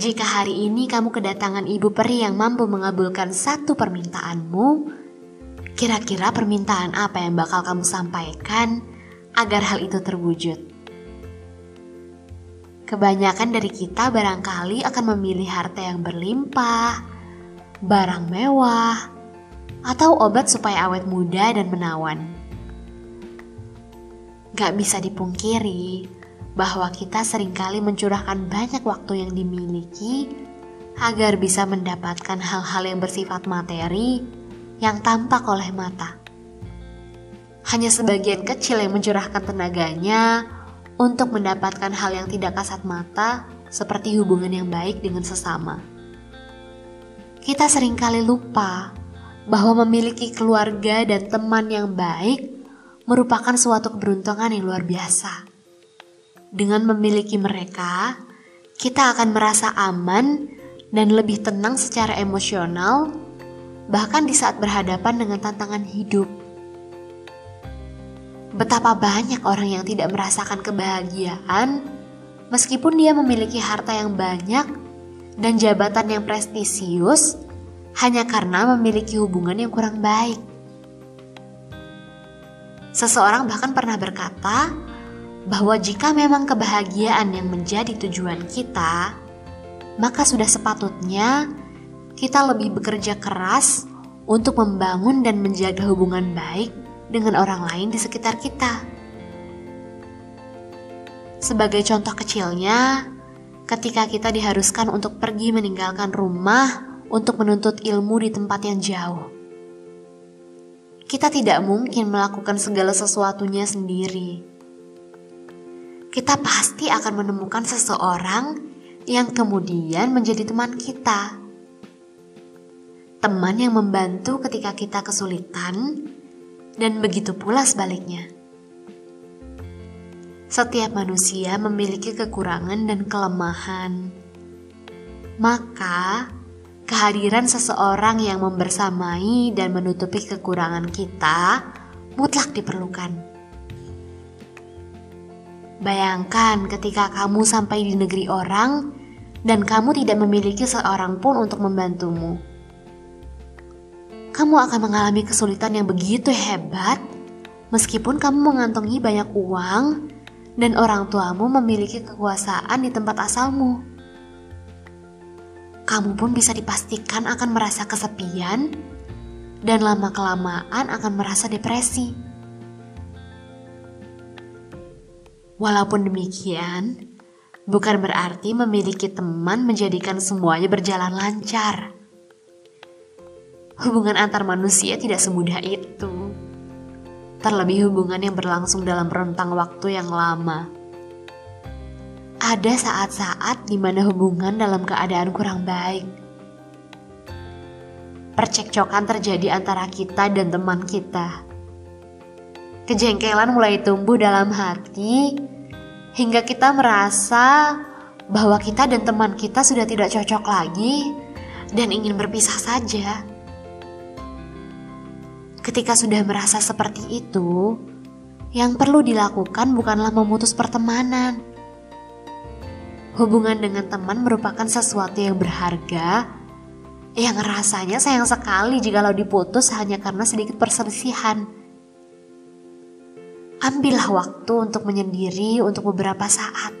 Jika hari ini kamu kedatangan ibu peri yang mampu mengabulkan satu permintaanmu, kira-kira permintaan apa yang bakal kamu sampaikan agar hal itu terwujud? Kebanyakan dari kita barangkali akan memilih harta yang berlimpah, barang mewah, atau obat supaya awet muda dan menawan. Gak bisa dipungkiri, bahwa kita sering kali mencurahkan banyak waktu yang dimiliki agar bisa mendapatkan hal-hal yang bersifat materi yang tampak oleh mata. Hanya sebagian kecil yang mencurahkan tenaganya untuk mendapatkan hal yang tidak kasat mata, seperti hubungan yang baik dengan sesama. Kita sering kali lupa bahwa memiliki keluarga dan teman yang baik merupakan suatu keberuntungan yang luar biasa. Dengan memiliki mereka, kita akan merasa aman dan lebih tenang secara emosional, bahkan di saat berhadapan dengan tantangan hidup. Betapa banyak orang yang tidak merasakan kebahagiaan meskipun dia memiliki harta yang banyak dan jabatan yang prestisius hanya karena memiliki hubungan yang kurang baik. Seseorang bahkan pernah berkata, bahwa jika memang kebahagiaan yang menjadi tujuan kita, maka sudah sepatutnya kita lebih bekerja keras untuk membangun dan menjaga hubungan baik dengan orang lain di sekitar kita. Sebagai contoh kecilnya, ketika kita diharuskan untuk pergi meninggalkan rumah untuk menuntut ilmu di tempat yang jauh, kita tidak mungkin melakukan segala sesuatunya sendiri kita pasti akan menemukan seseorang yang kemudian menjadi teman kita. Teman yang membantu ketika kita kesulitan, dan begitu pula sebaliknya. Setiap manusia memiliki kekurangan dan kelemahan, maka kehadiran seseorang yang membersamai dan menutupi kekurangan kita mutlak diperlukan. Bayangkan ketika kamu sampai di negeri orang dan kamu tidak memiliki seorang pun untuk membantumu. Kamu akan mengalami kesulitan yang begitu hebat meskipun kamu mengantongi banyak uang dan orang tuamu memiliki kekuasaan di tempat asalmu. Kamu pun bisa dipastikan akan merasa kesepian dan lama-kelamaan akan merasa depresi. Walaupun demikian, bukan berarti memiliki teman menjadikan semuanya berjalan lancar. Hubungan antar manusia tidak semudah itu. Terlebih hubungan yang berlangsung dalam rentang waktu yang lama. Ada saat-saat di mana hubungan dalam keadaan kurang baik. Percekcokan terjadi antara kita dan teman kita Kejengkelan mulai tumbuh dalam hati hingga kita merasa bahwa kita dan teman kita sudah tidak cocok lagi dan ingin berpisah saja. Ketika sudah merasa seperti itu, yang perlu dilakukan bukanlah memutus pertemanan. Hubungan dengan teman merupakan sesuatu yang berharga yang rasanya sayang sekali jika lo diputus hanya karena sedikit perselisihan ambillah waktu untuk menyendiri untuk beberapa saat.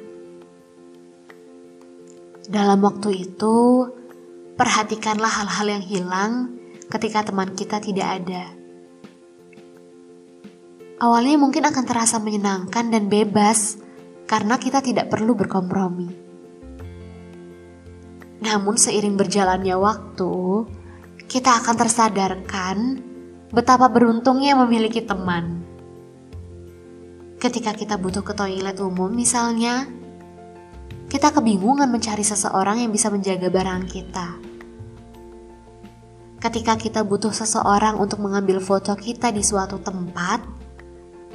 Dalam waktu itu, perhatikanlah hal-hal yang hilang ketika teman kita tidak ada. Awalnya mungkin akan terasa menyenangkan dan bebas karena kita tidak perlu berkompromi. Namun seiring berjalannya waktu, kita akan tersadarkan betapa beruntungnya memiliki teman Ketika kita butuh ke toilet umum misalnya, kita kebingungan mencari seseorang yang bisa menjaga barang kita. Ketika kita butuh seseorang untuk mengambil foto kita di suatu tempat,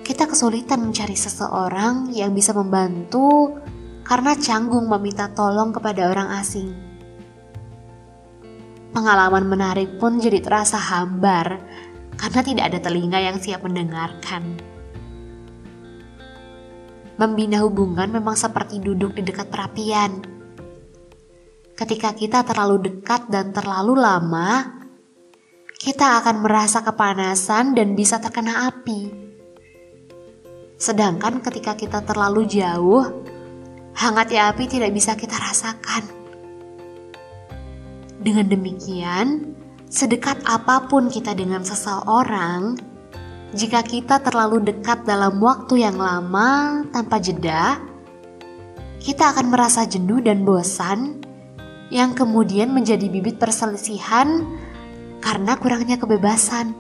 kita kesulitan mencari seseorang yang bisa membantu karena canggung meminta tolong kepada orang asing. Pengalaman menarik pun jadi terasa hambar karena tidak ada telinga yang siap mendengarkan. Membina hubungan memang seperti duduk di dekat perapian. ketika kita terlalu dekat dan terlalu lama, kita akan merasa kepanasan dan bisa terkena api. Sedangkan ketika kita terlalu jauh, hangatnya api tidak bisa kita rasakan. Dengan demikian, sedekat apa pun kita dengan seseorang, jika kita terlalu dekat dalam waktu yang lama tanpa jeda, kita akan merasa jenuh dan bosan yang kemudian menjadi bibit perselisihan karena kurangnya kebebasan.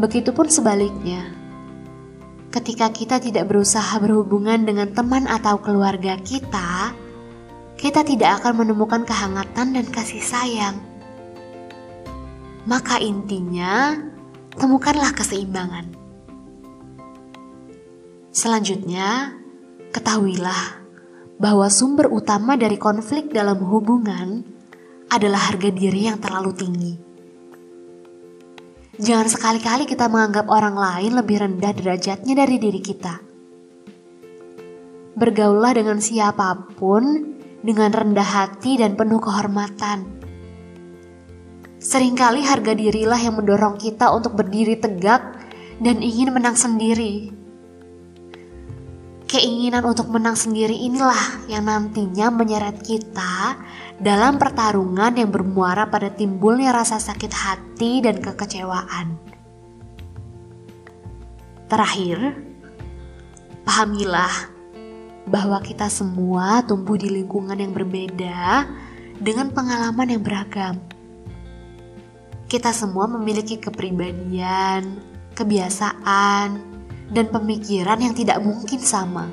Begitupun sebaliknya, ketika kita tidak berusaha berhubungan dengan teman atau keluarga kita, kita tidak akan menemukan kehangatan dan kasih sayang. Maka intinya, temukanlah keseimbangan. Selanjutnya, ketahuilah bahwa sumber utama dari konflik dalam hubungan adalah harga diri yang terlalu tinggi. Jangan sekali-kali kita menganggap orang lain lebih rendah derajatnya dari diri kita. Bergaullah dengan siapa pun dengan rendah hati dan penuh kehormatan. Seringkali harga dirilah yang mendorong kita untuk berdiri tegak dan ingin menang sendiri. Keinginan untuk menang sendiri inilah yang nantinya menyeret kita dalam pertarungan yang bermuara pada timbulnya rasa sakit hati dan kekecewaan. Terakhir, pahamilah bahwa kita semua tumbuh di lingkungan yang berbeda dengan pengalaman yang beragam. Kita semua memiliki kepribadian, kebiasaan, dan pemikiran yang tidak mungkin sama.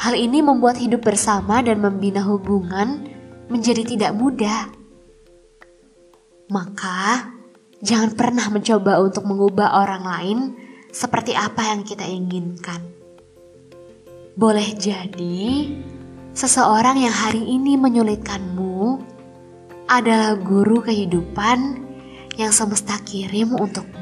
Hal ini membuat hidup bersama dan membina hubungan menjadi tidak mudah. Maka, jangan pernah mencoba untuk mengubah orang lain seperti apa yang kita inginkan. Boleh jadi, seseorang yang hari ini menyulitkanmu adalah guru kehidupan yang semesta kirim untukmu.